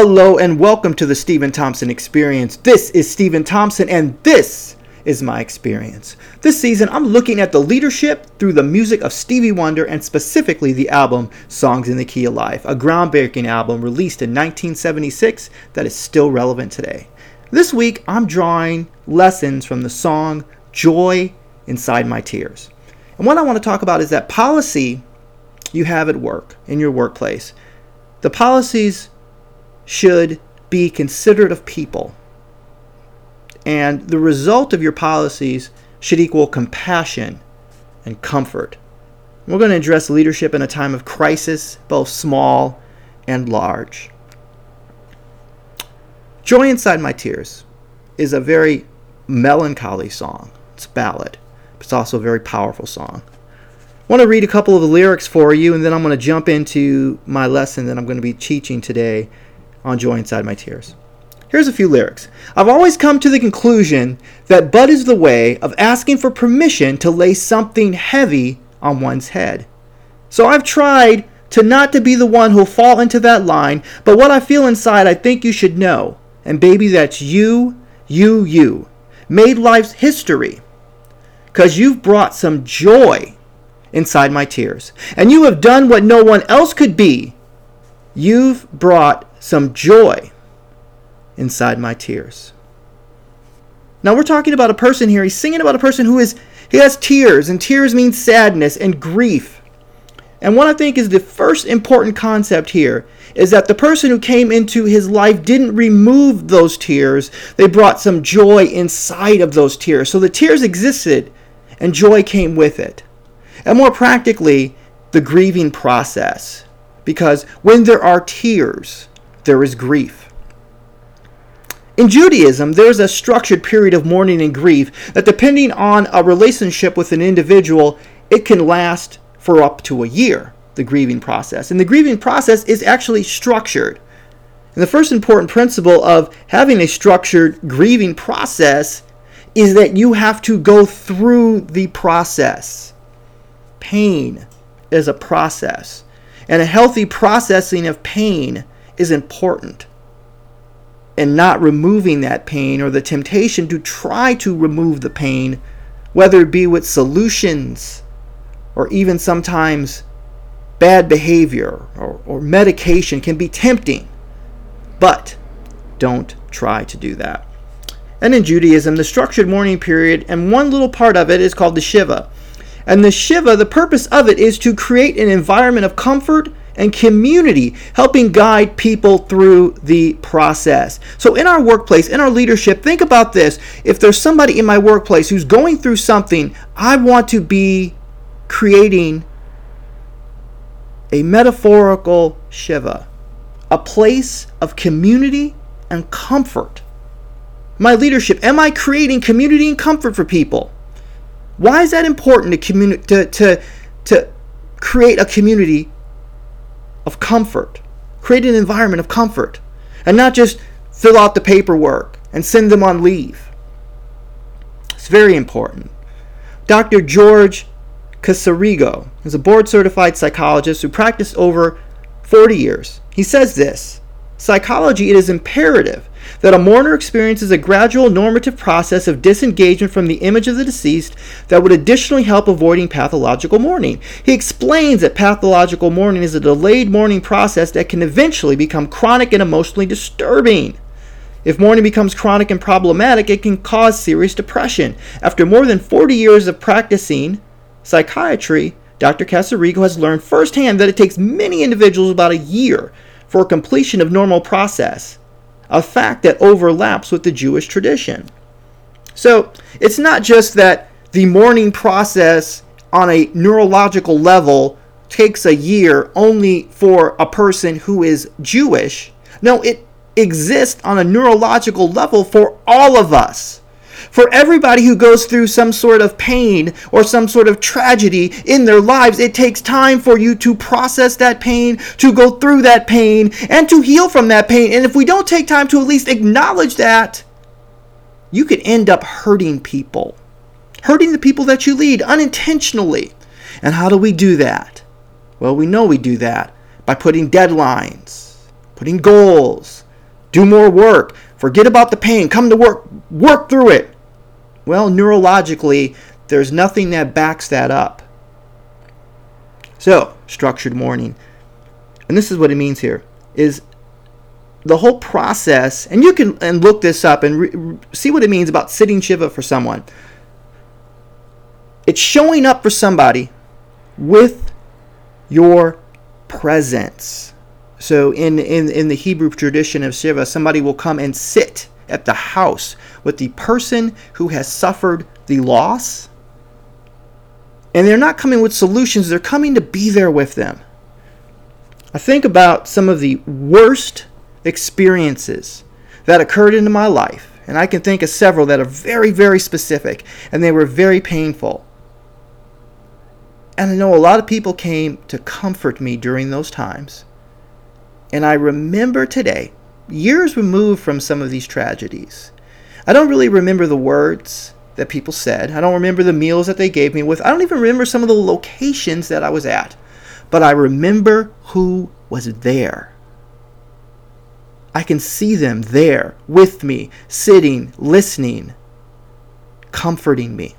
Hello and welcome to the Steven Thompson Experience. This is Steven Thompson and this is my experience. This season, I'm looking at the leadership through the music of Stevie Wonder and specifically the album Songs in the Key of Life, a groundbreaking album released in 1976 that is still relevant today. This week, I'm drawing lessons from the song Joy Inside My Tears. And what I want to talk about is that policy you have at work, in your workplace. The policies should be considerate of people. And the result of your policies should equal compassion and comfort. We're going to address leadership in a time of crisis, both small and large. Joy Inside My Tears is a very melancholy song. It's a ballad, but it's also a very powerful song. I want to read a couple of the lyrics for you, and then I'm going to jump into my lesson that I'm going to be teaching today on Joy Inside My Tears. Here's a few lyrics. I've always come to the conclusion that Bud is the way of asking for permission to lay something heavy on one's head. So I've tried to not to be the one who'll fall into that line, but what I feel inside I think you should know. And baby, that's you, you, you. Made life's history. Because you've brought some joy inside my tears. And you have done what no one else could be. You've brought some joy inside my tears. Now we're talking about a person here. He's singing about a person who is he has tears, and tears mean sadness and grief. And what I think is the first important concept here is that the person who came into his life didn't remove those tears. They brought some joy inside of those tears. So the tears existed and joy came with it. And more practically, the grieving process. Because when there are tears, there is grief. In Judaism, there's a structured period of mourning and grief that, depending on a relationship with an individual, it can last for up to a year, the grieving process. And the grieving process is actually structured. And the first important principle of having a structured grieving process is that you have to go through the process. Pain is a process, and a healthy processing of pain is important. And not removing that pain or the temptation to try to remove the pain, whether it be with solutions or even sometimes bad behavior or, or medication, can be tempting. But don't try to do that. And in Judaism, the structured mourning period, and one little part of it is called the Shiva. And the Shiva, the purpose of it is to create an environment of comfort and community, helping guide people through the process. So, in our workplace, in our leadership, think about this. If there's somebody in my workplace who's going through something, I want to be creating a metaphorical Shiva, a place of community and comfort. My leadership, am I creating community and comfort for people? Why is that important to, communi- to, to, to create a community of comfort, create an environment of comfort, and not just fill out the paperwork and send them on leave. It's very important. Dr. George Casarigo is a board certified psychologist who practiced over 40 years. He says this Psychology, it is imperative that a mourner experiences a gradual normative process of disengagement from the image of the deceased that would additionally help avoiding pathological mourning. He explains that pathological mourning is a delayed mourning process that can eventually become chronic and emotionally disturbing. If mourning becomes chronic and problematic, it can cause serious depression. After more than 40 years of practicing psychiatry, Dr. Casarigo has learned firsthand that it takes many individuals about a year for completion of normal process a fact that overlaps with the Jewish tradition. So it's not just that the mourning process on a neurological level takes a year only for a person who is Jewish. No, it exists on a neurological level for all of us. For everybody who goes through some sort of pain or some sort of tragedy in their lives, it takes time for you to process that pain, to go through that pain, and to heal from that pain. And if we don't take time to at least acknowledge that, you could end up hurting people, hurting the people that you lead unintentionally. And how do we do that? Well, we know we do that by putting deadlines, putting goals, Do more work. Forget about the pain. Come to work. Work through it. Well, neurologically, there's nothing that backs that up. So, structured mourning. And this is what it means here is the whole process, and you can and look this up and re- see what it means about sitting Shiva for someone. It's showing up for somebody with your presence. So in, in, in the Hebrew tradition of Shiva, somebody will come and sit at the house with the person who has suffered the loss. And they're not coming with solutions, they're coming to be there with them. I think about some of the worst experiences that occurred in my life, and I can think of several that are very, very specific, and they were very painful. And I know a lot of people came to comfort me during those times. And I remember today, years removed from some of these tragedies, I don't really remember the words that people said. I don't remember the meals that they gave me with. I don't even remember some of the locations that I was at. But I remember who was there. I can see them there with me, sitting, listening, comforting me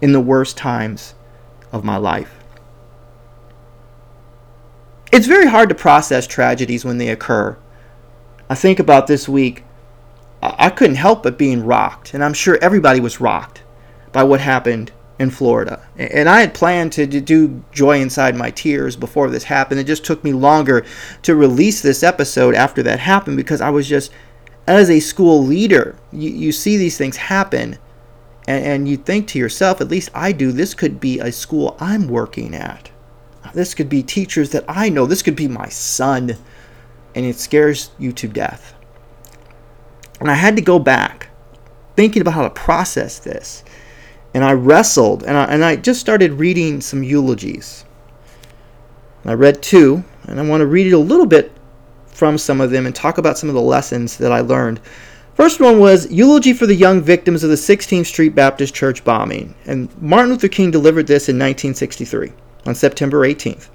in the worst times of my life. It's very hard to process tragedies when they occur. I think about this week, I couldn't help but being rocked, and I'm sure everybody was rocked by what happened in Florida. And I had planned to do Joy Inside My Tears before this happened. It just took me longer to release this episode after that happened because I was just, as a school leader, you, you see these things happen and, and you think to yourself, at least I do, this could be a school I'm working at. This could be teachers that I know. This could be my son. And it scares you to death. And I had to go back thinking about how to process this and I wrestled and I, and I just started reading some eulogies. I read two, and I want to read a little bit from some of them and talk about some of the lessons that I learned. First one was Eulogy for the Young Victims of the 16th Street Baptist Church Bombing, and Martin Luther King delivered this in 1963 on September 18th.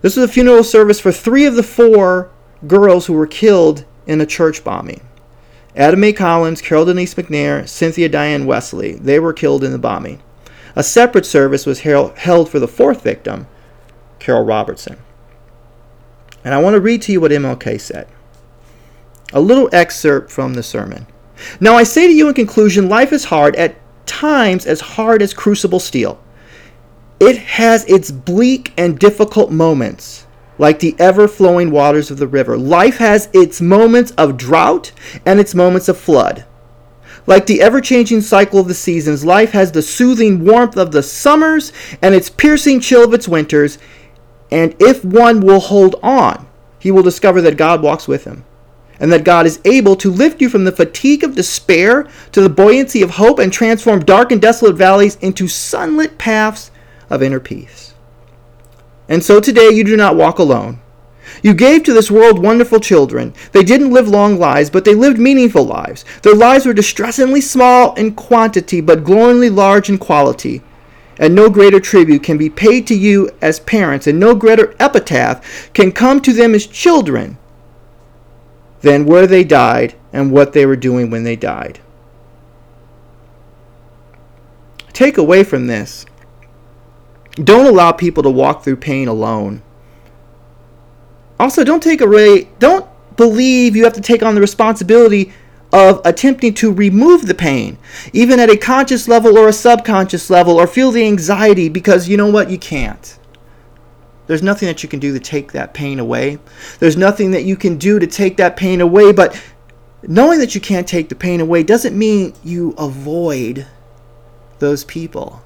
This was a funeral service for three of the four girls who were killed in a church bombing. Addie Mae Collins, Carol Denise McNair, Cynthia Diane Wesley. They were killed in the bombing. A separate service was held for the fourth victim, Carole Robertson. And I want to read to you what MLK said. A little excerpt from the sermon. Now I say to you in conclusion, life is hard, at times as hard as crucible steel. It has its bleak and difficult moments like the ever flowing waters of the river. Life has its moments of drought and its moments of flood. Like the ever changing cycle of the seasons, life has the soothing warmth of the summers and its piercing chill of its winters. And if one will hold on, he will discover that God walks with him and that God is able to lift you from the fatigue of despair to the buoyancy of hope and transform dark and desolate valleys into sunlit paths of inner peace. And so today you do not walk alone. You gave to this world wonderful children. They didn't live long lives, but they lived meaningful lives. Their lives were distressingly small in quantity, but glowingly large in quality. And no greater tribute can be paid to you as parents, and no greater epitaph can come to them as children than where they died and what they were doing when they died. Take away from this don't allow people to walk through pain alone. Also, don't take away, don't believe you have to take on the responsibility of attempting to remove the pain, even at a conscious level or a subconscious level, or feel the anxiety because you know what? You can't. There's nothing that you can do to take that pain away. There's nothing that you can do to take that pain away, but knowing that you can't take the pain away doesn't mean you avoid those people.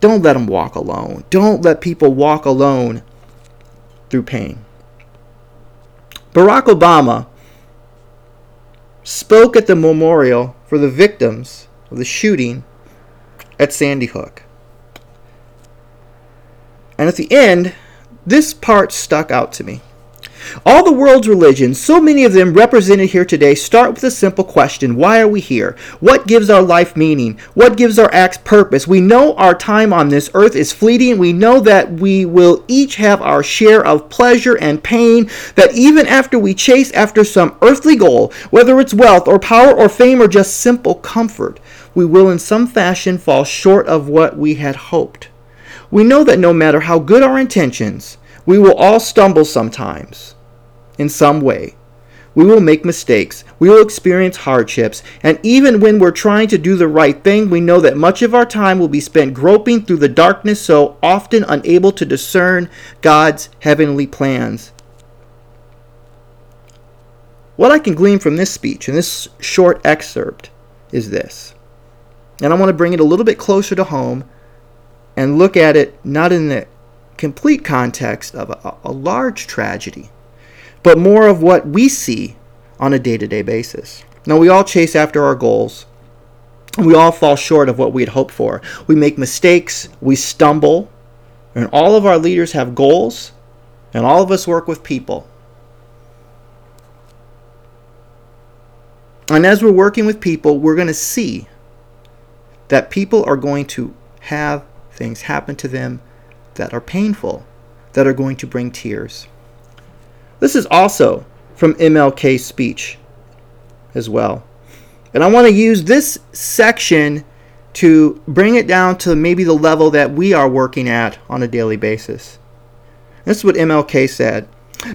Don't let them walk alone. Don't let people walk alone through pain. Barack Obama spoke at the memorial for the victims of the shooting at Sandy Hook. And at the end, this part stuck out to me. All the world's religions, so many of them represented here today, start with a simple question Why are we here? What gives our life meaning? What gives our acts purpose? We know our time on this earth is fleeting. We know that we will each have our share of pleasure and pain, that even after we chase after some earthly goal, whether it's wealth or power or fame or just simple comfort, we will in some fashion fall short of what we had hoped. We know that no matter how good our intentions, we will all stumble sometimes, in some way. We will make mistakes. We will experience hardships. And even when we're trying to do the right thing, we know that much of our time will be spent groping through the darkness, so often unable to discern God's heavenly plans. What I can glean from this speech and this short excerpt is this. And I want to bring it a little bit closer to home and look at it not in the complete context of a, a large tragedy, but more of what we see on a day to day basis. Now, we all chase after our goals, we all fall short of what we had hoped for. We make mistakes, we stumble, and all of our leaders have goals, and all of us work with people. And as we're working with people, we're going to see that people are going to have things happen to them that are painful, that are going to bring tears. This is also from MLK's speech as well. And I want to use this section to bring it down to maybe the level that we are working at on a daily basis. This is what MLK said.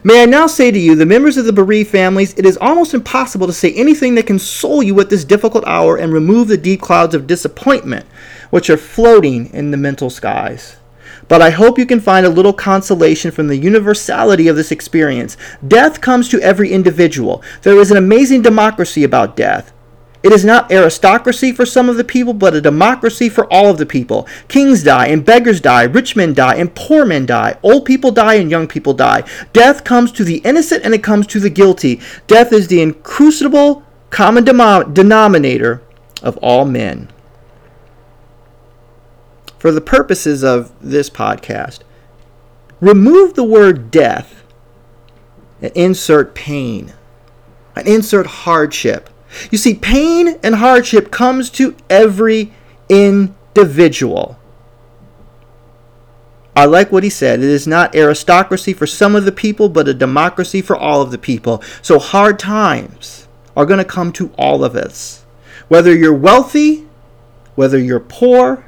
May I now say to you, the members of the bereaved families, it is almost impossible to say anything that can console you at this difficult hour and remove the deep clouds of disappointment which are floating in the mental skies. But I hope you can find a little consolation from the universality of this experience. Death comes to every individual. There is an amazing democracy about death. It is not aristocracy for some of the people, but a democracy for all of the people. Kings die, and beggars die, rich men die, and poor men die. Old people die, and young people die. Death comes to the innocent, and it comes to the guilty. Death is the incrucible common denominator of all men for the purposes of this podcast, remove the word death and insert pain, and insert hardship. You see, pain and hardship comes to every individual. I like what he said. It is not aristocracy for some of the people, but a democracy for all of the people. So hard times are going to come to all of us. Whether you're wealthy, whether you're poor,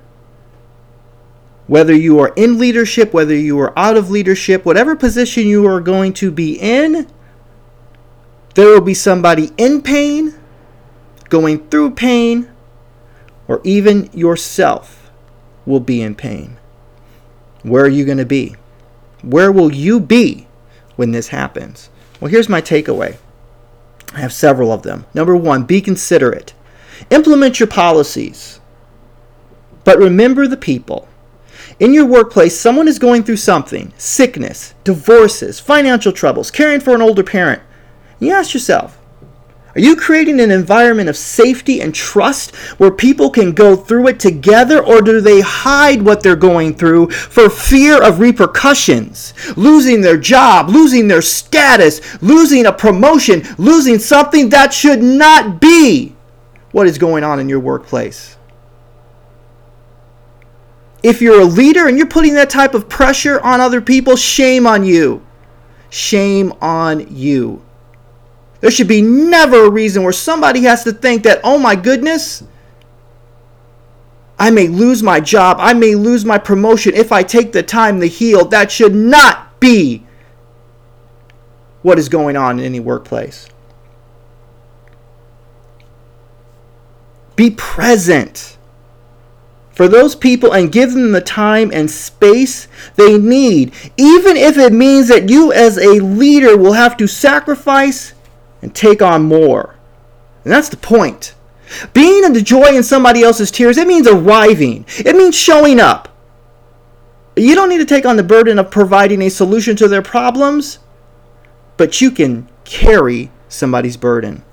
whether you are in leadership, whether you are out of leadership, whatever position you are going to be in, there will be somebody in pain, going through pain, or even yourself will be in pain. Where are you going to be? Where will you be when this happens? Well, here's my takeaway. I have several of them. Number one, be considerate. Implement your policies, but remember the people. In your workplace, someone is going through something sickness, divorces, financial troubles, caring for an older parent. You ask yourself, are you creating an environment of safety and trust where people can go through it together, or do they hide what they're going through for fear of repercussions? Losing their job, losing their status, losing a promotion, losing something that should not be what is going on in your workplace. If you're a leader and you're putting that type of pressure on other people, shame on you. Shame on you. There should be never a reason where somebody has to think that, oh my goodness, I may lose my job, I may lose my promotion if I take the time to heal. That should not be what is going on in any workplace. Be present for those people and give them the time and space they need, even if it means that you, as a leader, will have to sacrifice and take on more. And that's the point. Being in the joy in somebody else's tears, it means arriving, it means showing up. You don't need to take on the burden of providing a solution to their problems, but you can carry somebody's burden.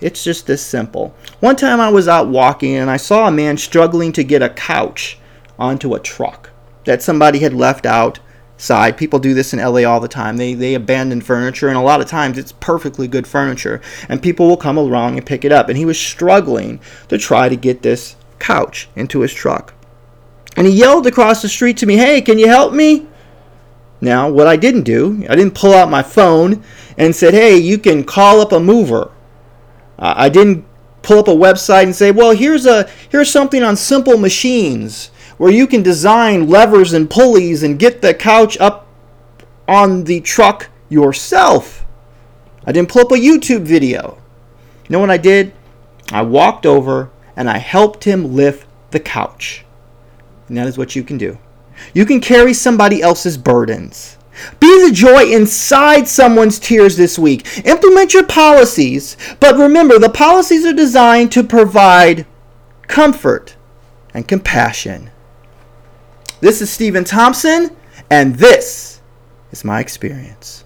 It's just this simple. One time I was out walking and I saw a man struggling to get a couch onto a truck that somebody had left out side. People do this in LA all the time. They they abandon furniture and a lot of times it's perfectly good furniture and people will come along and pick it up. And he was struggling to try to get this couch into his truck. And he yelled across the street to me, "Hey, can you help me?" Now, what I didn't do, I didn't pull out my phone and said, "Hey, you can call up a mover." Uh, I didn't pull up a website and say, "Well, here's a here's something on simple machines." where you can design levers and pulleys and get the couch up on the truck yourself. I didn't pull up a YouTube video. You know what I did? I walked over and I helped him lift the couch. And that is what you can do. You can carry somebody else's burdens. Be the joy inside someone's tears this week. Implement your policies, but remember the policies are designed to provide comfort and compassion. This is Steven Thompson, and this is my experience.